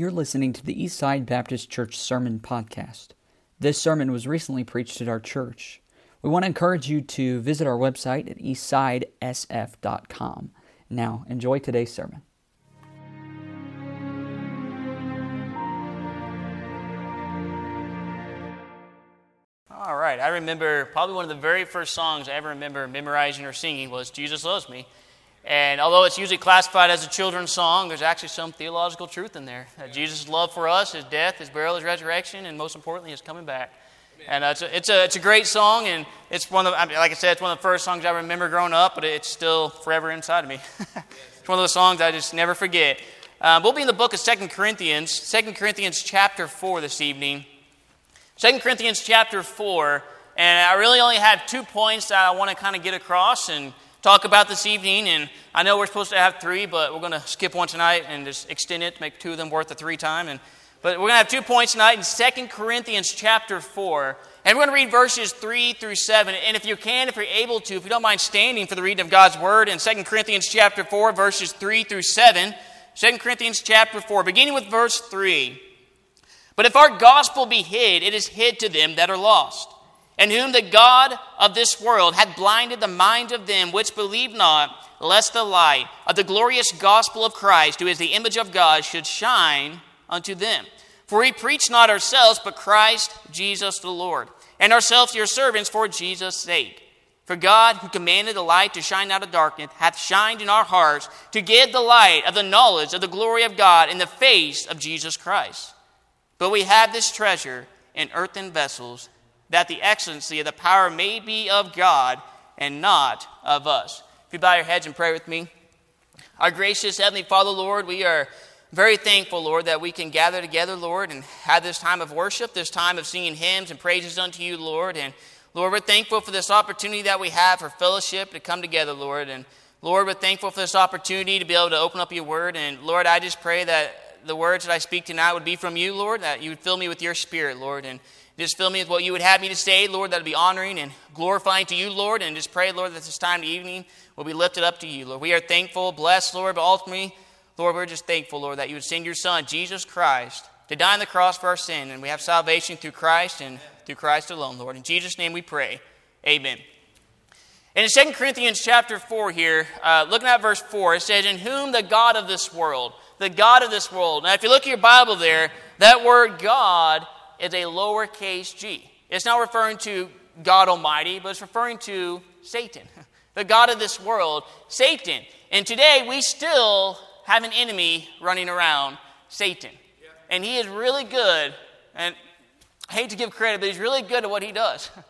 You're listening to the Eastside Baptist Church Sermon Podcast. This sermon was recently preached at our church. We want to encourage you to visit our website at eastsidesf.com. Now, enjoy today's sermon. All right, I remember probably one of the very first songs I ever remember memorizing or singing was Jesus Loves Me. And although it's usually classified as a children's song, there's actually some theological truth in there. Uh, Jesus' love for us, his death, his burial, his resurrection, and most importantly, his coming back. And uh, it's, a, it's, a, it's a great song, and it's one of, I mean, like I said, it's one of the first songs I remember growing up, but it's still forever inside of me. it's one of those songs I just never forget. Uh, we'll be in the book of Second Corinthians, Second Corinthians chapter 4 this evening. Second Corinthians chapter 4, and I really only have two points that I want to kind of get across, and talk about this evening. And I know we're supposed to have three, but we're going to skip one tonight and just extend it make two of them worth the three time. And, but we're going to have two points tonight in Second Corinthians chapter 4. And we're going to read verses 3 through 7. And if you can, if you're able to, if you don't mind standing for the reading of God's word in Second Corinthians chapter 4, verses 3 through 7. 2 Corinthians chapter 4, beginning with verse 3. But if our gospel be hid, it is hid to them that are lost and whom the God of this world had blinded the minds of them which believe not, lest the light of the glorious gospel of Christ, who is the image of God, should shine unto them. For we preach not ourselves, but Christ Jesus the Lord, and ourselves your servants for Jesus' sake. For God, who commanded the light to shine out of darkness, hath shined in our hearts to give the light of the knowledge of the glory of God in the face of Jesus Christ. But we have this treasure in earthen vessels that the excellency of the power may be of God and not of us. If you bow your heads and pray with me. Our gracious Heavenly Father, Lord, we are very thankful, Lord, that we can gather together, Lord, and have this time of worship, this time of singing hymns and praises unto you, Lord. And Lord, we're thankful for this opportunity that we have for fellowship to come together, Lord. And Lord, we're thankful for this opportunity to be able to open up your word. And Lord, I just pray that the words that I speak tonight would be from you, Lord, that you would fill me with your spirit, Lord. And just fill me with what you would have me to say, Lord, that would be honoring and glorifying to you, Lord. And just pray, Lord, that this time of evening will be lifted up to you, Lord. We are thankful, blessed, Lord, but ultimately, Lord, we're just thankful, Lord, that you would send your Son, Jesus Christ, to die on the cross for our sin. And we have salvation through Christ and through Christ alone, Lord. In Jesus' name we pray. Amen. And in 2 Corinthians chapter 4 here, uh, looking at verse 4, it says, In whom the God of this world, the God of this world. Now, if you look at your Bible there, that word God is a lowercase g. It's not referring to God Almighty, but it's referring to Satan, the God of this world, Satan. And today we still have an enemy running around, Satan. And he is really good, and I hate to give credit, but he's really good at what he does.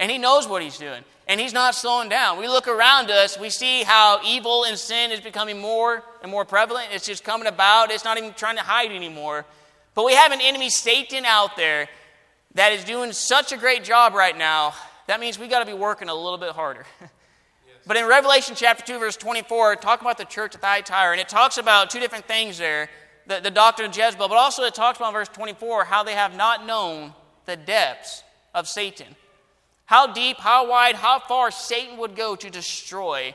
And he knows what he's doing. And he's not slowing down. We look around us, we see how evil and sin is becoming more and more prevalent. It's just coming about, it's not even trying to hide anymore. But we have an enemy, Satan, out there that is doing such a great job right now. That means we got to be working a little bit harder. But in Revelation chapter 2, verse 24, talk about the church at Thyatira, and it talks about two different things there the, the doctrine of Jezebel, but also it talks about verse 24 how they have not known the depths of Satan. How deep, how wide, how far Satan would go to destroy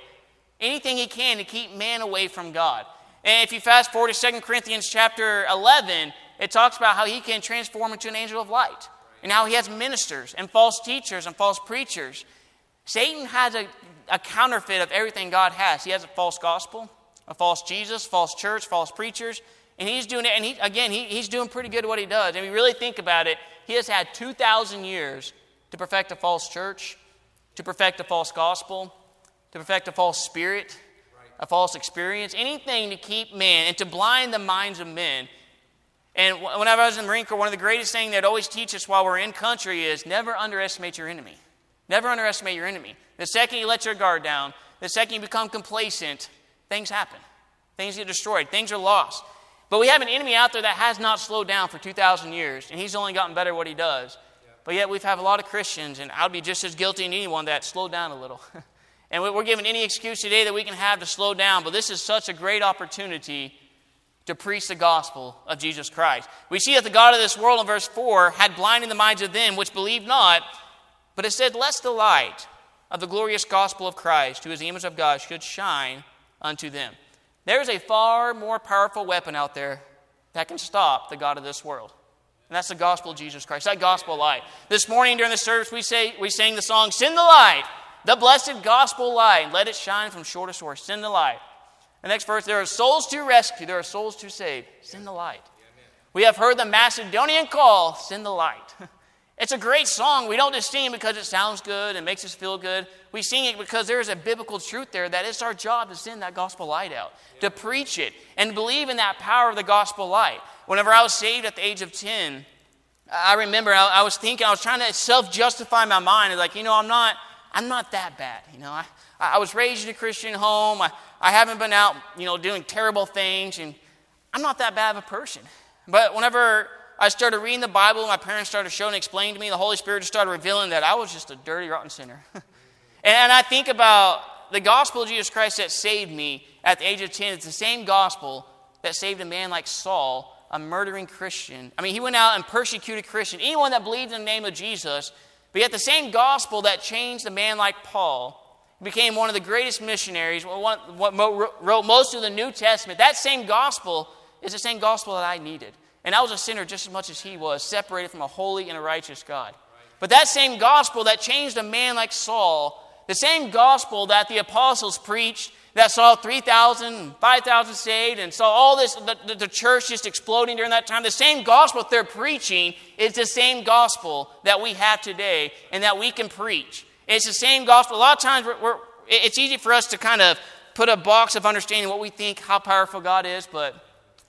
anything he can to keep man away from God. And if you fast forward to 2 Corinthians chapter 11, it talks about how he can transform into an angel of light and how he has ministers and false teachers and false preachers. Satan has a, a counterfeit of everything God has. He has a false gospel, a false Jesus, false church, false preachers. And he's doing it, and he, again, he, he's doing pretty good at what he does. And you really think about it, he has had 2,000 years to perfect a false church, to perfect a false gospel, to perfect a false spirit, a false experience, anything to keep man and to blind the minds of men and whenever I was in the Marine Corps, one of the greatest things they'd always teach us while we're in country is never underestimate your enemy. Never underestimate your enemy. The second you let your guard down, the second you become complacent, things happen. Things get destroyed. Things are lost. But we have an enemy out there that has not slowed down for 2,000 years, and he's only gotten better at what he does. But yet we've had a lot of Christians, and I'd be just as guilty as anyone that slowed down a little. and we're given any excuse today that we can have to slow down, but this is such a great opportunity to preach the gospel of Jesus Christ. We see that the God of this world in verse 4 had blinded the minds of them which believed not, but it said, Lest the light of the glorious gospel of Christ, who is the image of God, should shine unto them. There is a far more powerful weapon out there that can stop the God of this world. And that's the gospel of Jesus Christ, that gospel light. This morning during the service, we, say, we sang the song, Send the Light, the blessed gospel light. Let it shine from shore to shore. Send the light. The next verse, there are souls to rescue, there are souls to save. Send the light. We have heard the Macedonian call, Send the light. It's a great song. We don't just sing it because it sounds good and makes us feel good. We sing it because there is a biblical truth there that it's our job to send that gospel light out, to preach it, and believe in that power of the gospel light. Whenever I was saved at the age of 10, I remember I, I was thinking, I was trying to self justify my mind. Like, you know, I'm not, I'm not that bad. You know, I, I was raised in a Christian home. I, I haven't been out, you know, doing terrible things, and I'm not that bad of a person. But whenever I started reading the Bible, my parents started showing and explaining to me, the Holy Spirit just started revealing that I was just a dirty, rotten sinner. and I think about the gospel of Jesus Christ that saved me at the age of 10. It's the same gospel that saved a man like Saul, a murdering Christian. I mean, he went out and persecuted Christians, anyone that believed in the name of Jesus. But yet, the same gospel that changed a man like Paul became one of the greatest missionaries, one, wrote most of the New Testament. That same gospel is the same gospel that I needed. And I was a sinner just as much as he was, separated from a holy and a righteous God. But that same gospel that changed a man like Saul, the same gospel that the apostles preached, that saw 3,000, 5,000 saved, and saw all this, the, the, church just exploding during that time, the same gospel that they're preaching is the same gospel that we have today and that we can preach. It's the same gospel. A lot of times, we're, we're, it's easy for us to kind of put a box of understanding what we think, how powerful God is, but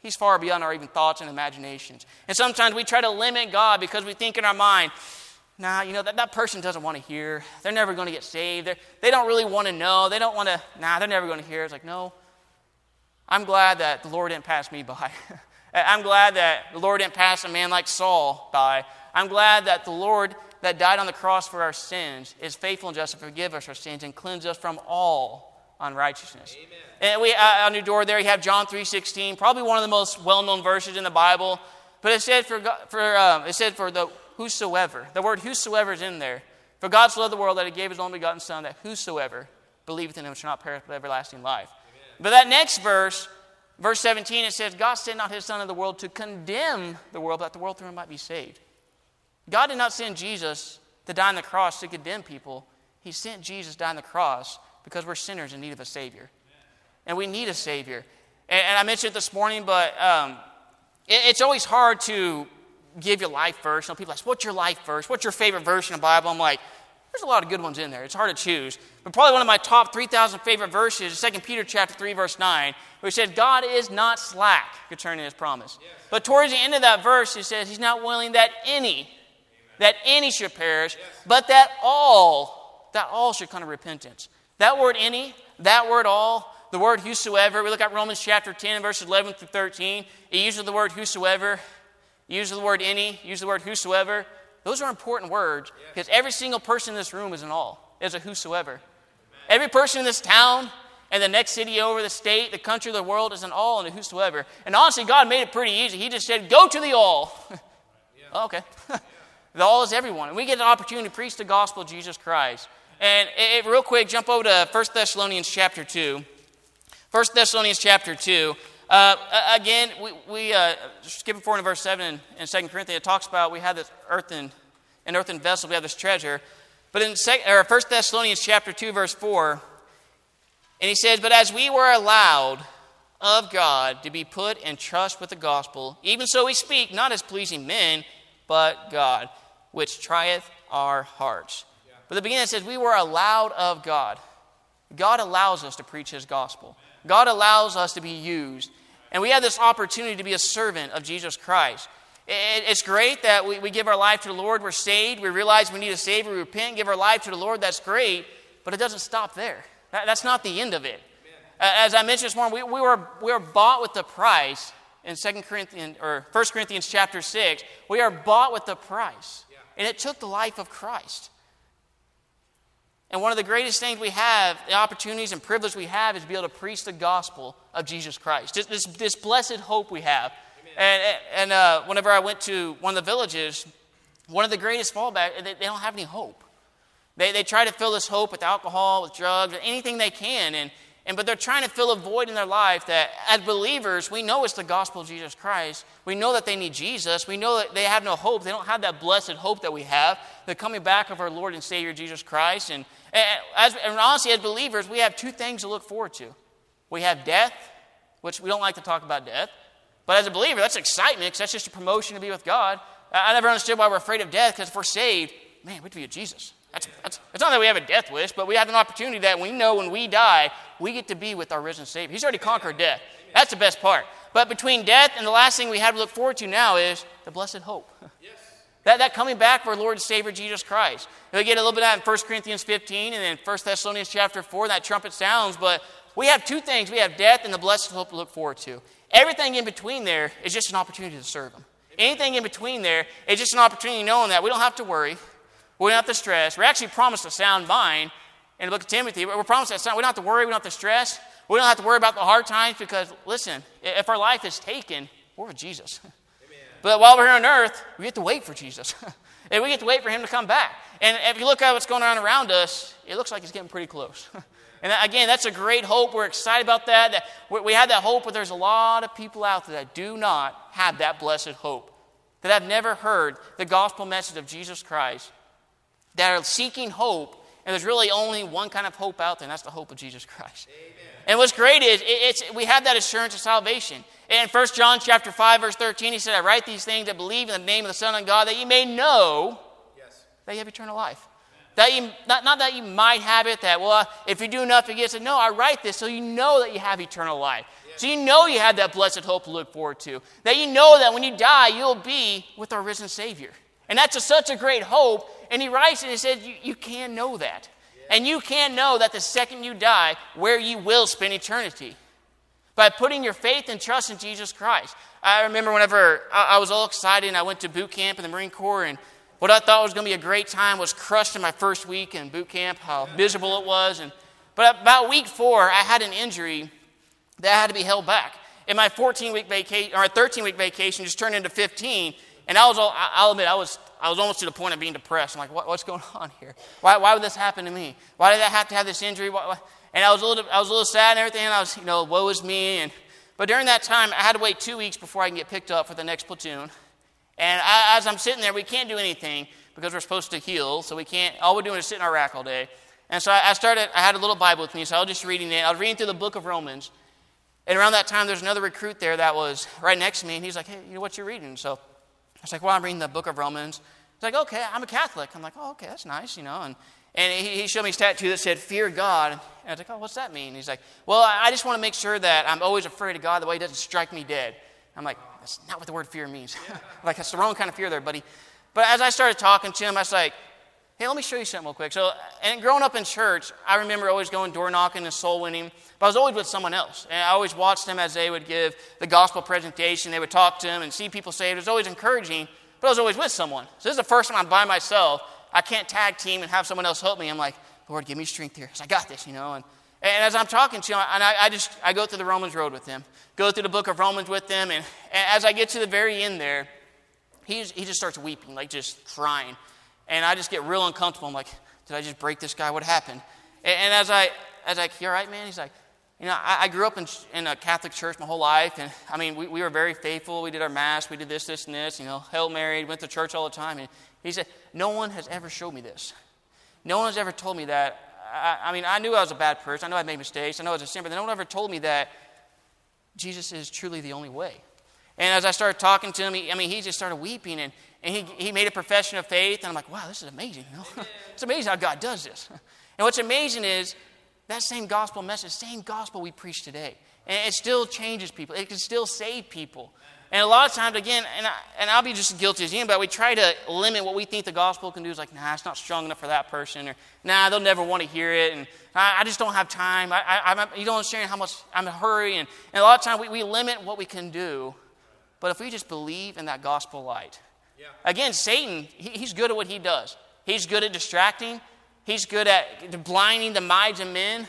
He's far beyond our even thoughts and imaginations. And sometimes we try to limit God because we think in our mind, nah, you know, that, that person doesn't want to hear. They're never going to get saved. They're, they don't really want to know. They don't want to, nah, they're never going to hear. It's like, no. I'm glad that the Lord didn't pass me by. I'm glad that the Lord didn't pass a man like Saul by. I'm glad that the Lord that died on the cross for our sins is faithful and just to forgive us our sins and cleanse us from all unrighteousness. Amen. And we uh, on your door there you have John three sixteen, probably one of the most well known verses in the Bible. But it said for for um, it said for the whosoever. The word whosoever is in there. For God so loved the world that He gave His only begotten Son, that whosoever believeth in Him shall not perish but everlasting life. Amen. But that next verse, verse 17, it says, God sent not His Son in the world to condemn the world, but that the world through Him might be saved. God did not send Jesus to die on the cross to condemn people. He sent Jesus to die on the cross because we're sinners in need of a Savior. And we need a Savior. And, and I mentioned it this morning, but um, it, it's always hard to give your life verse. You know, people ask, What's your life verse? What's your favorite verse in the Bible? I'm like, There's a lot of good ones in there. It's hard to choose. But probably one of my top 3,000 favorite verses is 2 Peter chapter 3, verse 9, which says, God is not slack concerning his promise. Yes. But towards the end of that verse, he says, He's not willing that any. That any should perish, but that all, that all should come to repentance. That word any, that word all, the word whosoever, we look at Romans chapter 10, verses 11 through 13. It uses the word whosoever, uses the word any, uses the word whosoever. Those are important words because every single person in this room is an all, is a whosoever. Every person in this town and the next city over, the state, the country, the world is an all and a whosoever. And honestly, God made it pretty easy. He just said, go to the all. Oh, okay. all is everyone. And we get an opportunity to preach the gospel of Jesus Christ. And it, it, real quick, jump over to 1 Thessalonians chapter 2. 1 Thessalonians chapter 2. Uh, again, we, we uh, skipping forward to verse 7 in, 2 Corinthians, it talks about we have this earthen, an earthen vessel, we have this treasure. But in or 1 Thessalonians chapter 2, verse 4, and he says, But as we were allowed of God to be put in trust with the gospel, even so we speak, not as pleasing men, but God, which trieth our hearts. But the beginning it says, We were allowed of God. God allows us to preach His gospel, God allows us to be used. And we have this opportunity to be a servant of Jesus Christ. It's great that we, give our life to the Lord. We're saved. We realize we need a Savior. We repent, give our life to the Lord. That's great. But it doesn't stop there. That's not the end of it. As I mentioned this morning, we, we, were, we were bought with the price in 2 Corinthians or 1 Corinthians chapter 6. We are bought with the price. And it took the life of Christ. And one of the greatest things we have, the opportunities and privilege we have, is to be able to preach the gospel of Jesus Christ. This, this, this blessed hope we have. Amen. And, and uh, whenever I went to one of the villages, one of the greatest fallback, they, they don't have any hope. They, they try to fill this hope with alcohol, with drugs, anything they can. And, And, but they're trying to fill a void in their life that, as believers, we know it's the gospel of Jesus Christ. We know that they need Jesus. We know that they have no hope. They don't have that blessed hope that we have, the coming back of our Lord and Savior Jesus Christ. And, and, as, and honestly, as believers, we have two things to look forward to we have death, which we don't like to talk about death. But as a believer, that's excitement because that's just a promotion to be with God. I, never understood why we're afraid of death because if we're saved, man, we'd be with Jesus. That's, that's, it's not that we have a death wish, but we have an opportunity that we know when we die, we get to be with our risen Savior. He's already conquered death. That's the best part. But between death and the last thing we have to look forward to now is the blessed hope. Yes. That, that coming back for our Lord and Savior Jesus Christ. We get a little bit of that in 1 Corinthians 15 and then 1 Thessalonians chapter 4, that trumpet sounds. But we have two things we have death and the blessed hope to look forward to. Everything in between there is just an opportunity to serve Him. Anything in between there is just an opportunity knowing that we don't have to worry. We don't have to stress. We're actually promised a sound mind in the book of Timothy. We're promised that sound. We don't have to worry. We don't have to stress. We don't have to worry about the hard times because, listen, if our life is taken, we're with Jesus. Amen. But while we're here on earth, we get to wait for Jesus. and we get to wait for him to come back. And if you look at what's going on around us, it looks like he's getting pretty close. and again, that's a great hope. We're excited about that. that we have that hope, but there's a lot of people out there that do not have that blessed hope, that have never heard the gospel message of Jesus Christ that are seeking hope, and there's really only one kind of hope out there, and that's the hope of Jesus Christ. Amen. And what's great is it's, we have that assurance of salvation. In 1 John chapter 5, verse 13, he said, I write these things that believe in the name of the Son of God, that you may know yes. that you have eternal life. That you, not, not that you might have it, that, well, if you do enough, you get it. No, I write this so you know that you have eternal life. Yes. So you know you have that blessed hope to look forward to. That you know that when you die, you'll be with our risen Savior. And that's a, such a great hope. And he writes and he says, You, you can know that. And you can know that the second you die, where you will spend eternity. By putting your faith and trust in Jesus Christ. I remember whenever I, I was all excited and I went to boot camp in the Marine Corps, and what I thought was going to be a great time was crushed in my first week in boot camp, how miserable it was. And, but about week four, I had an injury that had to be held back. And my 14 week vacation, or 13 week vacation just turned into 15 and I was, all, I'll admit, I was, I was almost to the point of being depressed. I'm like, what, what's going on here? Why, why would this happen to me? Why did I have to have this injury? Why, why? And I was, a little, I was a little sad and everything. And I was, you know, woe is me. And, but during that time, I had to wait two weeks before I can get picked up for the next platoon. And I, as I'm sitting there, we can't do anything because we're supposed to heal. So we can't, all we're doing is sit in our rack all day. And so I, I started, I had a little Bible with me. So I was just reading it. I was reading through the book of Romans. And around that time, there's another recruit there that was right next to me. And he's like, hey, you know what you're reading? So was like, well, I'm reading the book of Romans. He's like, okay, I'm a Catholic. I'm like, oh, okay, that's nice, you know. And, and he, he showed me his tattoo that said, fear God. And I was like, oh, what's that mean? He's like, well, I just want to make sure that I'm always afraid of God the way he doesn't strike me dead. I'm like, that's not what the word fear means. like, that's the wrong kind of fear there, buddy. But as I started talking to him, I was like, hey, let me show you something real quick. So, and growing up in church, I remember always going door knocking and soul winning, but I was always with someone else. And I always watched them as they would give the gospel presentation. They would talk to them and see people saved. It was always encouraging. But I was always with someone. So this is the first time I'm by myself. I can't tag team and have someone else help me. I'm like, Lord, give me strength here. I got this, you know. And, and as I'm talking to him, and I, I, just I go through the Romans road with him, go through the book of Romans with them, and, and as I get to the very end there, he, he just starts weeping, like just crying. And I just get real uncomfortable. I'm like, did I just break this guy? What happened? And, and as I as I, you all right, man? He's like, you know, I, I, grew up in, in a Catholic church my whole life, and I mean, we, we were very faithful. We did our Mass, we did this, this, and this, you know, Hail Mary, went to church all the time. And he said, No one has ever showed me this. No one has ever told me that. I, I mean, I knew I was a bad person. I know I made mistakes. I know I was a sinner, but no one ever told me that Jesus is truly the only way. And as I started talking to him, he, I mean, he just started weeping, and, and he, he made a profession of faith. And I'm like, wow, this is amazing. It's amazing how God does this. And what's amazing is that same gospel message, same gospel we preach today. And it still changes people, it can still save people. And a lot of times, again, and, I, and I'll be just as guilty as you, but we try to limit what we think the gospel can do. It's like, nah, it's not strong enough for that person, or nah, they'll never want to hear it, and I, I just don't have time. I, I, you don't understand how much I'm in a hurry. And, and a lot of times we, we limit what we can do. But if we just believe in that gospel light, yeah. again, Satan, he, he's good at what he does. He's good at distracting, He's good at blinding the minds of men.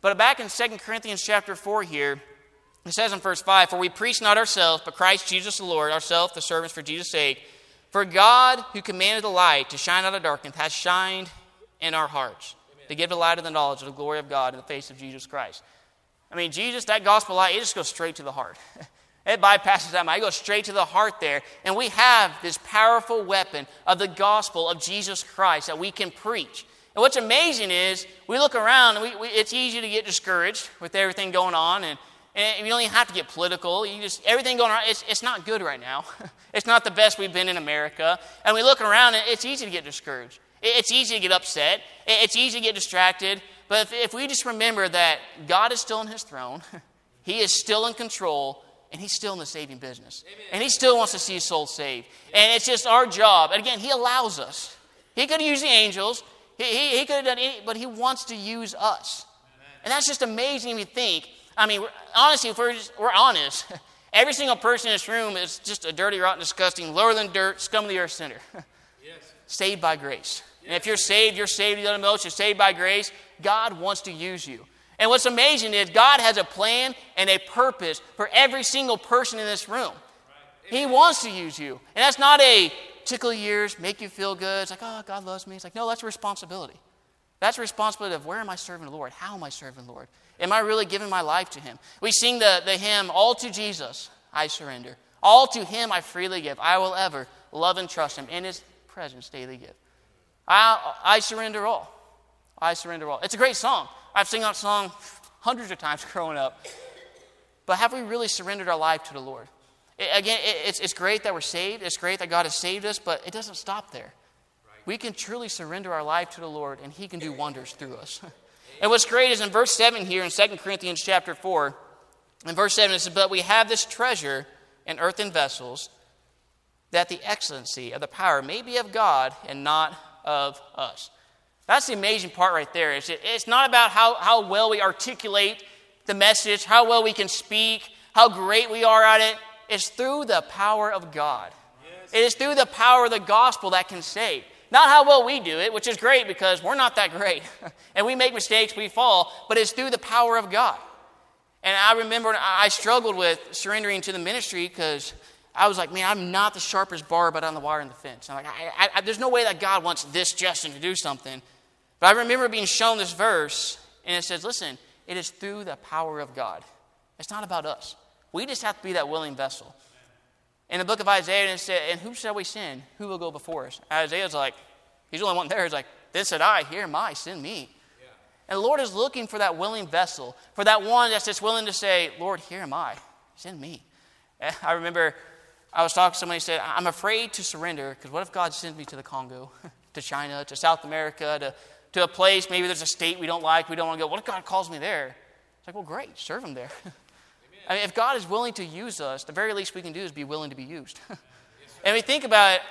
But back in 2 Corinthians chapter 4 here, it says in verse 5 For we preach not ourselves, but Christ Jesus the Lord, ourselves the servants for Jesus' sake. For God, who commanded the light to shine out of darkness, has shined in our hearts Amen. to give the light of the knowledge of the glory of God in the face of Jesus Christ. I mean, Jesus, that gospel light, it just goes straight to the heart. It bypasses that mind. It goes straight to the heart there. And we have this powerful weapon of the gospel of Jesus Christ that we can preach. And what's amazing is we look around and we, we, it's easy to get discouraged with everything going on. And, and you don't even have to get political. You just, everything going on, it's, it's not good right now. it's not the best we've been in America. And we look around and it's easy to get discouraged. It's easy to get upset. It's easy to get distracted. But if, if we just remember that God is still on his throne, he is still in control, and he's still in the saving business. Amen. And he still wants to see his soul saved. And it's just our job. And again, he allows us. He could use the angels, he, he, he could have done any, but he wants to use us. Amen. And that's just amazing to think. I mean, honestly, if we're, we're honest, every single person in this room is just a dirty, rotten, disgusting, lower than dirt, scum of the earth sinner. yes. Saved by grace. Yes. And if you're saved, you're saved, you don't you're saved by grace. God wants to use you. And what's amazing is God has a plan and a purpose for every single person in this room. He wants to use you. And that's not a tickle your ears, make you feel good. It's like, oh, God loves me. It's like, no, that's responsibility. That's responsibility of where am I serving the Lord? How am I serving the Lord? Am I really giving my life to Him? We sing the, the hymn, All to Jesus I surrender. All to Him I freely give. I will ever love and trust Him. In His presence daily give. I, I surrender all. I surrender all. It's a great song. I've sung that song hundreds of times growing up. But have we really surrendered our life to the Lord? It, again, it, it's, it's great that we're saved. It's great that God has saved us, but it doesn't stop there. We can truly surrender our life to the Lord, and He can do wonders through us. and what's great is in verse 7 here in 2 Corinthians chapter 4, in verse 7 it says, But we have this treasure in earthen vessels, that the excellency of the power may be of God and not of us. That's the amazing part right there. It's, it's not about how, how well we articulate the message, how well we can speak, how great we are at it. It's through the power of God. Yes. It is through the power of the gospel that can save. Not how well we do it, which is great because we're not that great. and we make mistakes, we fall, but it's through the power of God. And I remember I struggled with surrendering to the ministry because I was like, man, I'm not the sharpest barb but on the wire in the fence. I'm like, I, I, there's no way that God wants this Justin to do something. But I remember being shown this verse, and it says, listen, it is through the power of God. It's not about us. We just have to be that willing vessel. In the book of Isaiah, it said, And who shall we send? Who will go before us? Isaiah's like, He's the only one there. He's like, Then said I, Here am I, send me. Yeah. And the Lord is looking for that willing vessel, for that one that's just willing to say, Lord, here am I, send me. I remember I was talking to somebody said, I'm afraid to surrender because what if God sends me to the Congo, to China, to South America, to to a place, maybe there's a state we don't like, we don't want to go. What if God calls me there? It's like, well, great, serve Him there. I mean, if God is willing to use us, the very least we can do is be willing to be used. and we think about it,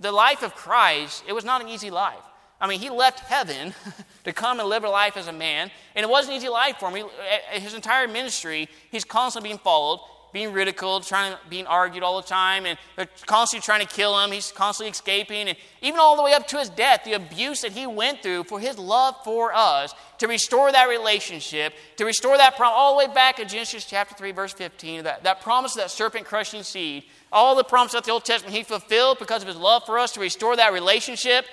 the life of Christ, it was not an easy life. I mean, he left heaven to come and live a life as a man, and it wasn't an easy life for him. He, eh, his entire ministry, he's constantly being followed being ridiculed, trying being argued all the time, and they're constantly trying to kill him. He's constantly escaping, and even all the way up to his death, the abuse that he went through for his love for us to restore that relationship, to restore that promise, all the way back in Genesis chapter 3, verse 15, that, that promise of that serpent crushing seed, all the promises of the Old Testament he fulfilled because of his love for us to restore that relationship,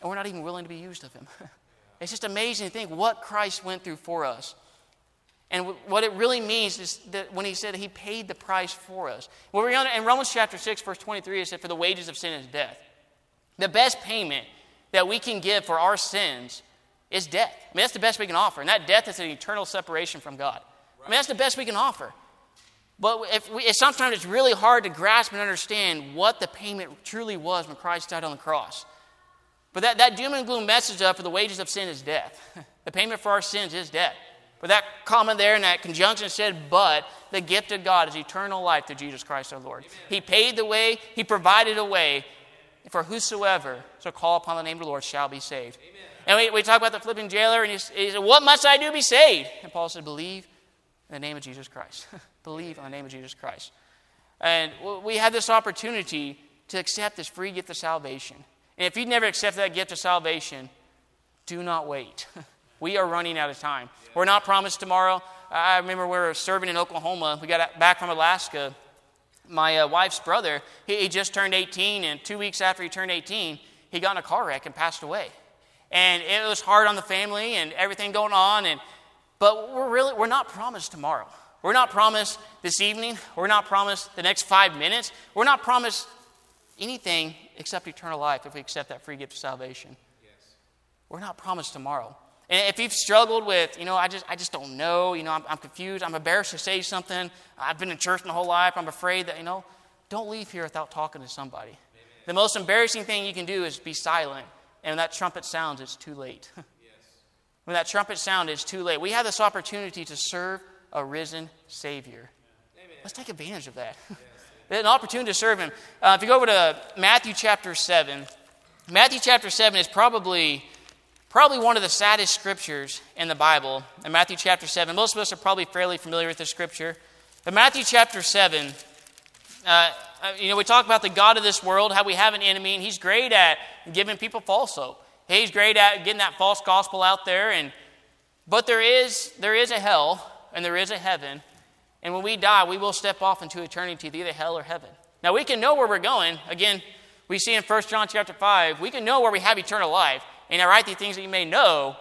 and we're not even willing to be used of him. It's just amazing to think what Christ went through for us. And what it really means is that when he said he paid the price for us. Well, we're in Romans chapter 6, verse 23, it said, For the wages of sin is death. The best payment that we can give for our sins is death. I mean, that's the best we can offer. And that death is an eternal separation from God. I mean, that's the best we can offer. But if we, if sometimes it's really hard to grasp and understand what the payment truly was when Christ died on the cross. But that, that doom and gloom message of for the wages of sin is death. the payment for our sins is death. But that comma there in that conjunction said, but the gift of God is eternal life through Jesus Christ our Lord. Amen. He paid the way, He provided a way for whosoever shall call upon the name of the Lord shall be saved. Amen. And we, we talk about the Philippian jailer, and he, he said, What must I do to be saved? And Paul said, Believe in the name of Jesus Christ. Believe in the name of Jesus Christ. And we have this opportunity to accept this free gift of salvation. And if you've never accepted that gift of salvation, do not wait. We are running out of time. We're not promised tomorrow. I remember we were serving in Oklahoma. We got back from Alaska. My uh, wife's brother, he, he just turned 18, and two weeks after he turned 18, he got in a car wreck and passed away. And it was hard on the family and everything going on. And But we're really we're not promised tomorrow. We're not promised this evening. We're not promised the next five minutes. We're not promised anything except eternal life if we accept that free gift of salvation. Yes. We're not promised tomorrow. And if you've struggled with, you know, I just, I just don't know, you know, I'm, I'm confused, I'm embarrassed to say something, I've been in church my whole life, I'm afraid that, you know, don't leave here without talking to somebody. Amen. The most embarrassing thing you can do is be silent. And when that trumpet sounds, it's too late. yes. When that trumpet sounds, it's too late. We have this opportunity to serve a risen Savior. Amen. Let's take advantage of that. Yes. An opportunity to serve Him. Uh, if you go over to Matthew chapter 7, Matthew chapter 7 is probably probably one of the saddest scriptures in the Bible, in Matthew chapter 7. Most of us are probably fairly familiar with this scripture. But Matthew chapter 7, uh, uh, you know, we talk about the God of this world, how we have an enemy, and he's great at giving people false hope. He's great at getting that false gospel out there. And, but there is, there is a hell and there is a heaven. And when we die, we will step off into eternity either hell or heaven. Now, we can know where we're going. Again, we see in 1 John chapter 5, we can know where we have eternal life. And I write these things that you may know.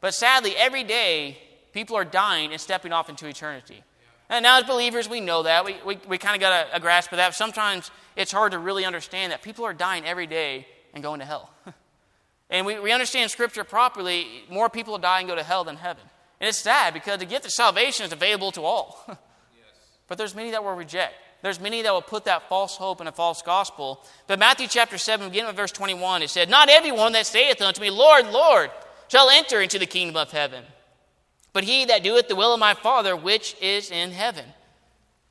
But sadly, every day, people are dying and stepping off into eternity. And now, as believers, we know that. We, we, we kind of got a, a grasp of that. Sometimes it's hard to really understand that people are dying every day and going to hell. and we, we understand Scripture properly, more people die and go to hell than heaven. And it's sad because the gift of salvation is available to all. yes. But there's many that will reject. There's many that will put that false hope in a false gospel. But Matthew chapter 7, beginning with verse 21, it said, Not everyone that saith unto me, Lord, Lord, shall enter into the kingdom of heaven, but he that doeth the will of my Father which is in heaven.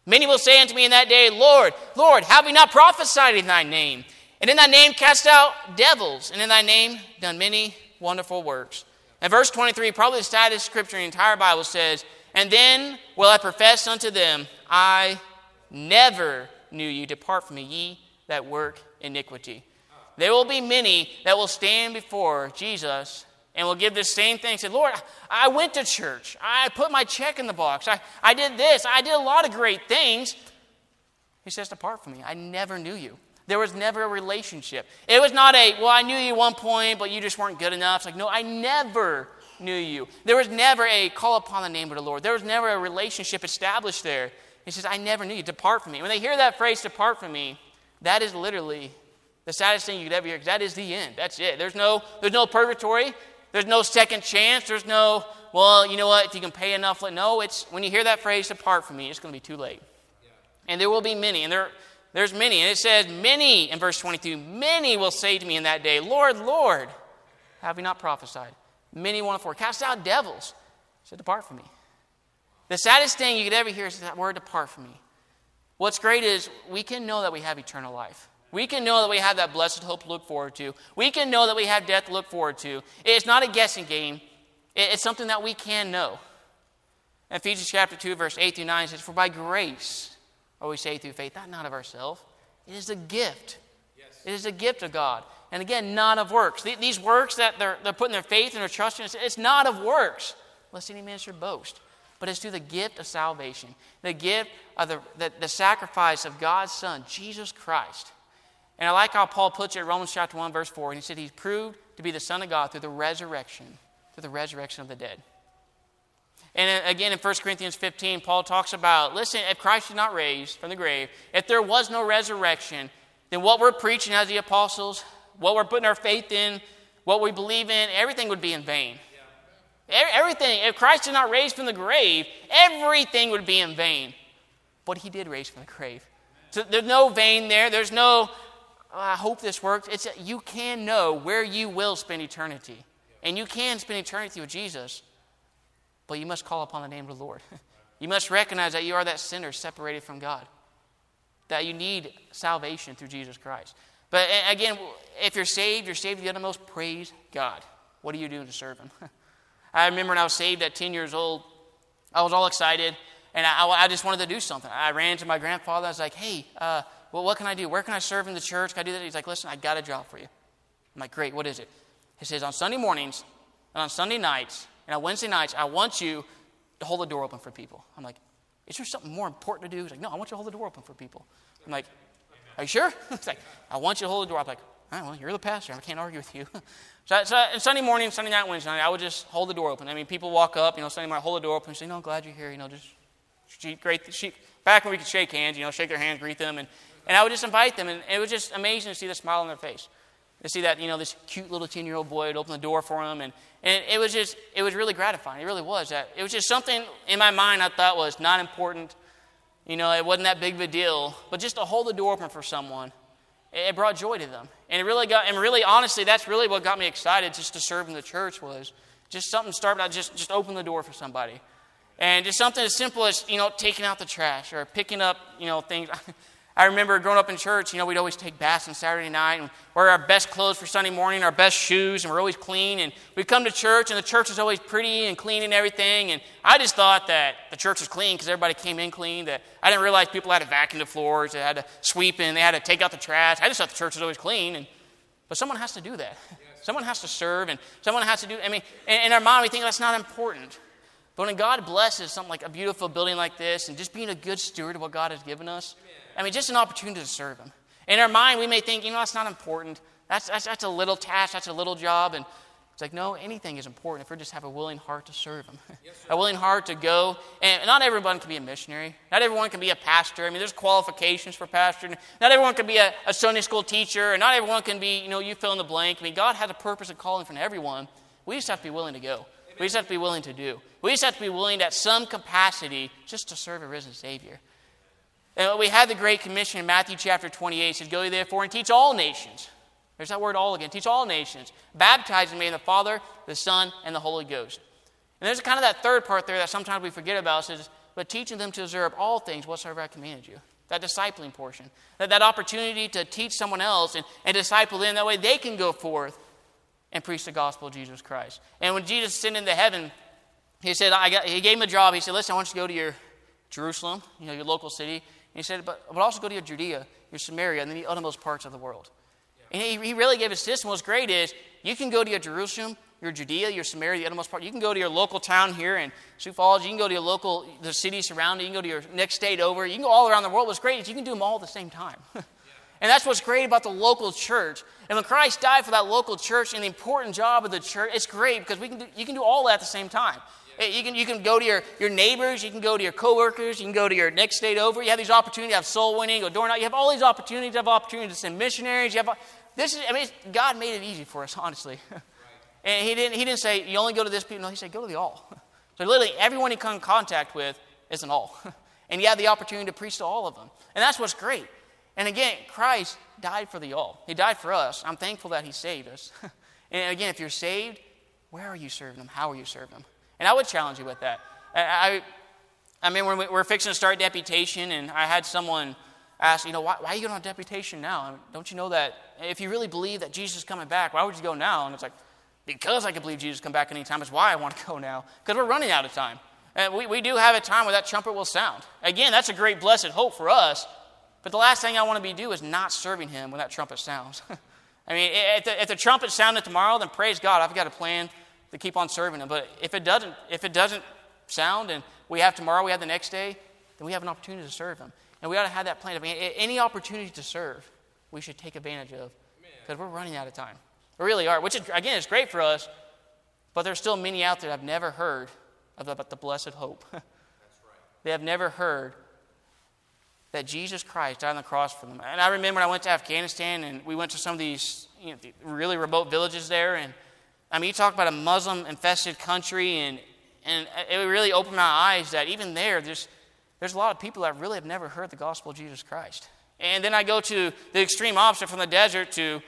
Many will say unto me in that day, Lord, Lord, have we not prophesied in thy name? And in thy name cast out devils, and in thy name done many wonderful works. And verse 23, probably the saddest scripture in the entire Bible says, And then will I profess unto them, I never knew you. Depart from me, ye that work iniquity. There will be many that will stand before Jesus and will give this same thing. Say, Lord, I went to church. I put my check in the box. I, I did this. I did a lot of great things. He says, Depart from me. I never knew you. There was never a relationship. It was not a, well, I knew you at one point, but you just weren't good enough. It's like, no, I never knew you. There was never a call upon the name of the Lord. There was never a relationship established there. He says, I never knew you. Depart from me. When they hear that phrase, depart from me, that is literally the saddest thing you could ever hear because that is the end. That's it. There's no, there's no purgatory. There's no second chance. There's no, well, you know what, if you can pay enough. No, it's when you hear that phrase, depart from me, it's going to be too late. Yeah. And there will be many. And there, there's many. And it says, many in verse 22, many will say to me in that day, Lord, Lord, have we not prophesied? Many one for cast out devils. He said, depart from me. The saddest thing you could ever hear is that word depart from me. What's great is we can know that we have eternal life. We can know that we have that blessed hope to look forward to. We can know that we have death to look forward to. It's not a guessing game, it's something that we can know. Ephesians chapter 2, verse 8 through 9 says, For by grace are we saved through faith, not, not of ourselves. It is a gift. Yes. It is a gift of God. And again, not of works. These works that they're, they're putting their faith and their trust in, it's not of works, lest any man should boast but it's through the gift of salvation, the gift of the, the, the, sacrifice of God's Son, Jesus Christ. And I like how Paul puts it in Romans chapter 1, verse 4. And he said, He's proved to be the Son of God through the resurrection, through the resurrection of the dead. And uh, again, in 1 Corinthians 15, Paul talks about listen, if Christ is not raised from the grave, if there was no resurrection, then what we're preaching as the apostles, what we're putting our faith in, what we believe in, everything would be in vain. Everything, if Christ did not raise from the grave, everything would be in vain. But he did raise from the grave. So there's no vain there. There's no, oh, I hope this works. It's you can know where you will spend eternity. And you can spend eternity with Jesus. But you must call upon the name of the Lord. You must recognize that you are that sinner separated from God. That you need salvation through Jesus Christ. But again, if you're saved, you're saved to the uttermost. Praise God. What are you doing to serve Him? I remember when I was saved at 10 years old, I was all excited and I, I just wanted to do something. I ran to my grandfather. I was like, hey, uh, well, what can I do? Where can I serve in the church? Can I do that? He's like, listen, I got a job for you. I'm like, great, what is it? He says, on Sunday mornings and on Sunday nights and on Wednesday nights, I want you to hold the door open for people. I'm like, is there something more important to do? He's like, no, I want you to hold the door open for people. I'm like, are you sure? He's like, I want you to hold the door. I'm like, well, you're the pastor. I can't argue with you. so, so Sunday morning, Sunday night, Wednesday night, I would just hold the door open. I mean, people walk up, you know, Sunday morning, hold the door open and say, no, glad you're here. You know, just great. She, back when we could shake hands, you know, shake their hands, greet them. And, and I would just invite them. And it was just amazing to see the smile on their face. To see that, you know, this cute little 10 year old boy would open the door for them. And, and it was just, it was really gratifying. It really was. That It was just something in my mind I thought was not important. You know, it wasn't that big of a deal. But just to hold the door open for someone, it brought joy to them. And it really got, and really, honestly, that's really what got me excited just to serve in the church was just something started out, just, just open the door for somebody. And just something as simple as, you know, taking out the trash or picking up, you know, things. I remember growing up in church, you know, we'd always take baths on Saturday night and wear our best clothes for Sunday morning, our best shoes, and we're always clean. And we'd come to church, and the church was always pretty and clean and everything. And I just thought that the church was clean because everybody came in clean. That I didn't realize people had to vacuum the floors, they had to sweep in, they had to take out the trash. I just thought the church was always clean. And, but someone has to do that. Yes. Someone has to serve, and someone has to do. I mean, in, in our mind, we think that's not important. But when God blesses something like a beautiful building like this, and just being a good steward of what God has given us, I mean, just an opportunity to serve Him. In our mind, we may think, you know, that's not important. That's, that's, that's a little task, that's a little job. And it's like, no, anything is important if we just have a willing heart to serve Him. Yes, a willing heart to go. And not everyone can be a missionary. Not everyone can be a pastor. I mean, there's qualifications for pastor. Not everyone can be a, a Sunday school teacher. And not everyone can be, you know, you fill in the blank. I mean, God has a purpose and calling for everyone. We just have to be willing to go. We just have to be willing to do. We just have to be willing at some capacity just to serve a risen Savior. And we had the Great Commission in Matthew chapter 28. It says, Go therefore and teach all nations. There's that word all again. Teach all nations. Baptizing me in the Father, the Son, and the Holy Ghost. And there's kind of that third part there that sometimes we forget about. Says, But teaching them to observe all things whatsoever I commanded you. That discipling portion. That, that opportunity to teach someone else and, and disciple them. That way they can go forth and preach the gospel of Jesus Christ. And when Jesus ascended into heaven, he said, I got, he gave him a job. He said, Listen, I want you to go to your Jerusalem, you know, your local city, he said, but, but also go to your Judea, your Samaria, and then the uttermost parts of the world. And he, he really gave a system. What's great is you can go to your Jerusalem, your Judea, your Samaria, the uttermost part. You can go to your local town here in Sioux Falls. You can go to your local, the city surrounding. You can go to your next state over. You can go all around the world. What's great is you can do them all at the same time. and that's what's great about the local church. And when Christ died for that local church and the important job of the church, it's great because we can do, you can do all that at the same time. You can, you can go to your, your neighbors, you can go to your coworkers, you can go to your next state over. You have these opportunities, you have soul winning, go door knock. You have all these opportunities, you have opportunities to send missionaries. You have, this is, I mean, God made it easy for us, honestly. and he didn't, he didn't say, you only go to this people. No, he said, go to the all. so literally, everyone you come in contact with is an all. and you have the opportunity to preach to all of them. And that's what's great. And again, Christ died for the all. He died for us. I'm thankful that He saved us. and again, if you're saved, where are you serving Him? How are you serving Him? And I would challenge you with that. I, I mean, we're, we're fixing to start deputation, and I had someone ask, you know, why, why are you going on deputation now? Don't you know that if you really believe that Jesus is coming back, why would you go now? And it's like, because I can believe Jesus come back anytime is why I want to go now, because we're running out of time. And we, we do have a time where that trumpet will sound. Again, that's a great blessed hope for us, but the last thing I want to be do is not serving him when that trumpet sounds. I mean, if the, if the trumpet sounded tomorrow, then praise God, I've got a plan to keep on serving Him. But if it doesn't, if it doesn't sound, and we have tomorrow, we have the next day, then we have an opportunity to serve Him. And we ought to have that plan. I mean, any opportunity to serve, we should take advantage of because we're running out of time. We really are. Which is, again, is great for us, but there's still many out there that have never heard about the blessed hope. right. They have never heard that Jesus Christ died on the cross for them. And I remember when I went to Afghanistan and we went to some of these you know, really remote villages there, and I mean, you talk about a Muslim infested country, and, and it really opened my eyes that even there, there's, there's a lot of people that really have never heard the gospel of Jesus Christ. And then I go to the extreme opposite from the desert to,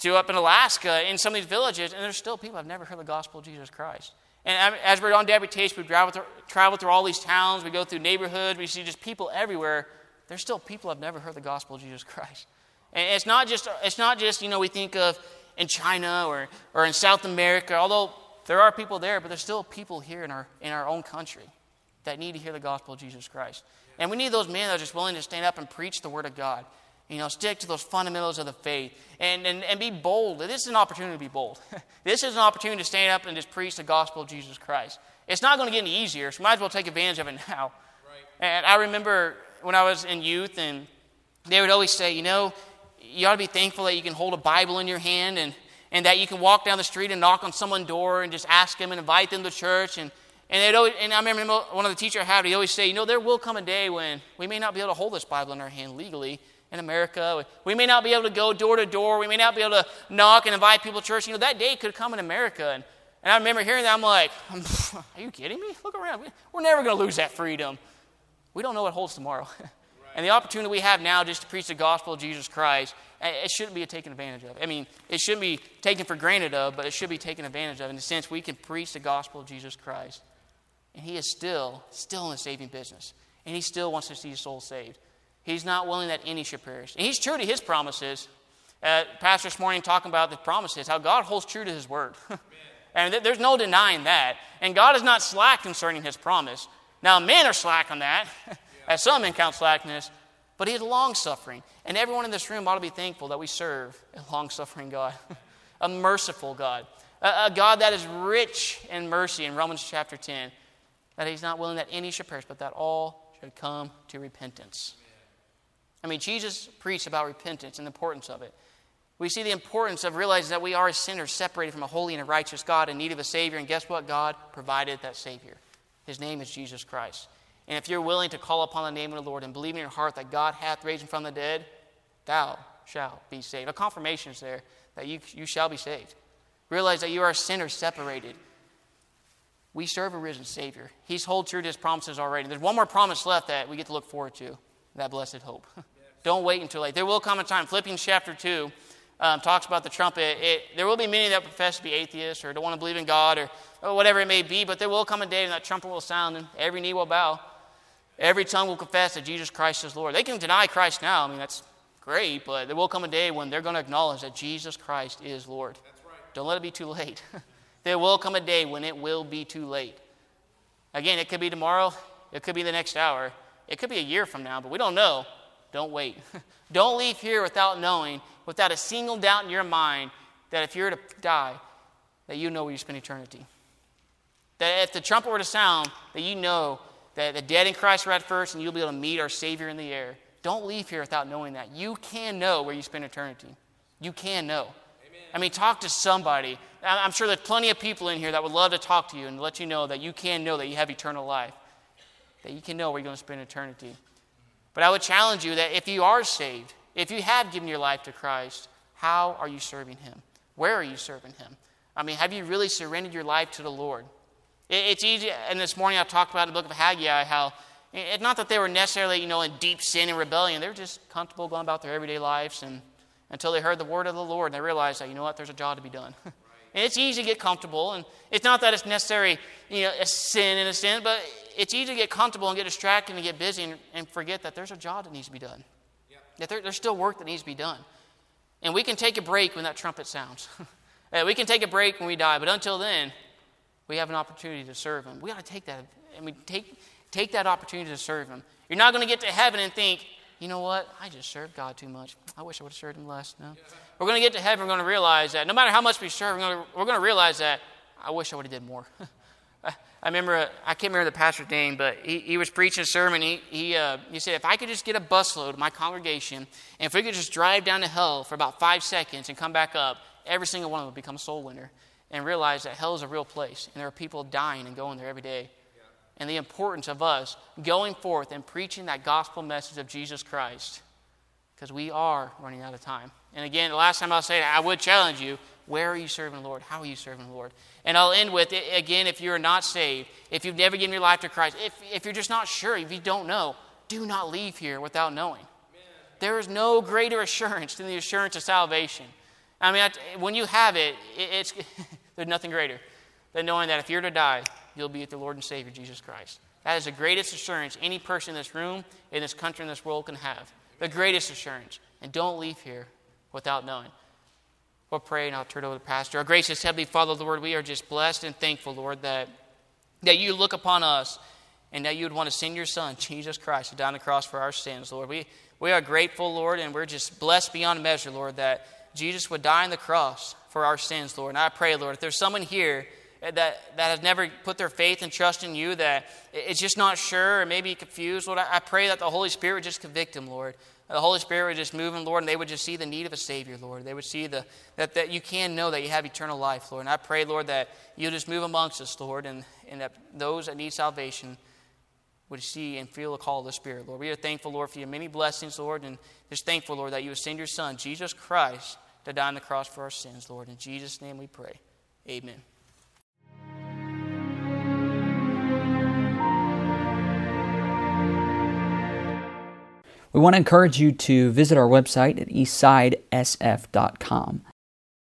to up in Alaska in some of these villages, and there's still people that have never heard the gospel of Jesus Christ. And as we're on deputation, we travel through, travel through all these towns, we go through neighborhoods, we see just people everywhere. There's still people that have never heard the gospel of Jesus Christ. And it's not just, it's not just you know, we think of in China or, or in South America, although there are people there, but there's still people here in our, in our own country that need to hear the gospel of Jesus Christ. And we need those men that are just willing to stand up and preach the word of God. You know, stick to those fundamentals of the faith and, and, and be bold. This is an opportunity to be bold. this is an opportunity to stand up and just preach the gospel of Jesus Christ. It's not going to get any easier, so might as well take advantage of it now. Right. And I remember when I was in youth, and they would always say, you know, you ought to be thankful that you can hold a Bible in your hand and, and that you can walk down the street and knock on someone's door and just ask them and invite them to church. And, and, always, and I remember one of the teachers I had, he always say, you know, there will come a day when we may not be able to hold this Bible in our hand legally in America. We may not be able to go door to door. We may not be able to knock and invite people to church. You know, that day could come in America. And, and I remember hearing that. I'm like, are you kidding me? Look around. We're never going to lose that freedom. We don't know what holds tomorrow. And the opportunity we have now just to preach the gospel of Jesus Christ, it shouldn't be taken advantage of. I mean, it shouldn't be taken for granted of, but it should be taken advantage of in the sense we can preach the gospel of Jesus Christ. And He is still, still in the saving business. And He still wants to see souls saved. He's not willing that any should perish. And He's true to His promises. Uh, Pastor this morning talking about the promises, how God holds true to His word. and th- there's no denying that. And God is not slack concerning His promise. Now, men are slack on that. as some men count slackness, but he is long suffering. And everyone in this room ought to be thankful that we serve a long suffering God, a merciful God, a, a, God that is rich in mercy in Romans chapter 10, that he's not willing that any should perish, but that all should come to repentance. I mean, Jesus preached about repentance and the importance of it. We see the importance of realizing that we are sinners separated from a holy and a righteous God in need of a Savior. And guess what? God provided that Savior. His name is Jesus Christ. And if you're willing to call upon the name of the Lord and believe in your heart that God hath raised him from the dead, thou shalt be saved. A confirmation is there that you, you shall be saved. Realize that you are a sinner separated. We serve a risen Savior. He's hold true to his promises already. There's one more promise left that we get to look forward to that blessed hope. Don't wait until late. There will come a time. Philippians chapter 2 um, talks about the trumpet. It, there will be many that profess to be atheists or don't want to believe in God or, or whatever it may be, but there will come a day when that trumpet will sound and every knee will bow Every tongue will confess that Jesus Christ is Lord. They can deny Christ now. I mean, that's great, but there will come a day when they're going to acknowledge that Jesus Christ is Lord. Right. Don't let it be too late. there will come a day when it will be too late. Again, it could be tomorrow, it could be the next hour, it could be a year from now, but we don't know. Don't wait. don't leave here without knowing, without a single doubt in your mind, that if you're to die, that you know where you spend eternity. That if the trumpet were to sound, that you know that the dead in Christ are at first, and you'll be able to meet our Savior in the air. Don't leave here without knowing that. You can know where you spend eternity. You can know. Amen. I mean, talk to somebody. I'm sure there's plenty of people in here that would love to talk to you and let you know that you can know that you have eternal life, that you can know where you're going to spend eternity. But I would challenge you that if you are saved, if you have given your life to Christ, how are you serving Him? Where are you serving Him? I mean, have you really surrendered your life to the Lord? It's easy, and this morning I talked about in the book of Haggai how it's not that they were necessarily, you know, in deep sin and rebellion. They were just comfortable going about their everyday lives and until they heard the word of the Lord and they realized that, you know what, there's a job to be done. and it's easy to get comfortable, and it's not that it's necessary, you know, a sin in a sin, but it's easy to get comfortable and get distracted and get busy and, and forget that there's a job that needs to be done. Yep. That there, there's still work that needs to be done. And we can take a break when that trumpet sounds. Uh, we can take a break when we die, but until then, we have an opportunity to serve Him. We got to take that. I mean, take, take that opportunity to serve Him. You're not going to get to heaven and think, you know what? I just served God too much. I wish I would have served Him less. No. We're going to get to heaven. We're going to realize that no matter how much we serve, we're going to, we're going to realize that I wish I would have did more. I remember, I can't remember the pastor's name, but he, he was preaching a sermon. He, he, uh, he said, if I could just get a busload of my congregation, and if we could just drive down to hell for about five seconds and come back up, every single one of them would become a soul winner and realize that hell is a real place and there are people dying and going there every day. Yeah. And the importance of us going forth and preaching that gospel message of Jesus Christ because we are running out of time. And again, the last time I'll say that, I would challenge you where are you serving the Lord? How are you serving the Lord? And I'll end with again, if you're not saved, if you've never given your life to Christ, if, if you're just not sure, if you don't know, do not leave here without knowing. There is no greater assurance than the assurance of salvation. I mean, when you have it, it's, there's nothing greater than knowing that if you're to die, you'll be with the Lord and Savior, Jesus Christ. That is the greatest assurance any person in this room, in this country, in this world can have. The greatest assurance. And don't leave here without knowing. We'll pray and I'll turn it over to the Pastor. Our gracious Heavenly Father, Lord, we are just blessed and thankful, Lord, that, that you look upon us and that you would want to send your Son, Jesus Christ, to die on the cross for our sins, Lord. We, we are grateful, Lord, and we're just blessed beyond measure, Lord, that Jesus would die on the cross for our sins, Lord. And I pray, Lord, if there's someone here that, that has never put their faith and trust in you, that is just not sure or maybe confused, Lord, I, pray that the Holy Spirit would just convict them, Lord, the Holy Spirit would just move in, Lord, and they would just see the need of a Savior, Lord. They would see the, that, that you can know that you have eternal life, Lord. And I pray, Lord, that you'll just move amongst us, Lord, and, and that those that need salvation would see and feel the call of the Spirit, Lord. We are thankful, Lord, for your many blessings, Lord, and just thankful, Lord, that you would send your Son, Jesus Christ, to die on the cross for our sins, Lord. In Jesus' name we pray. Amen. We want to encourage you to visit our website at eastsidesf.com.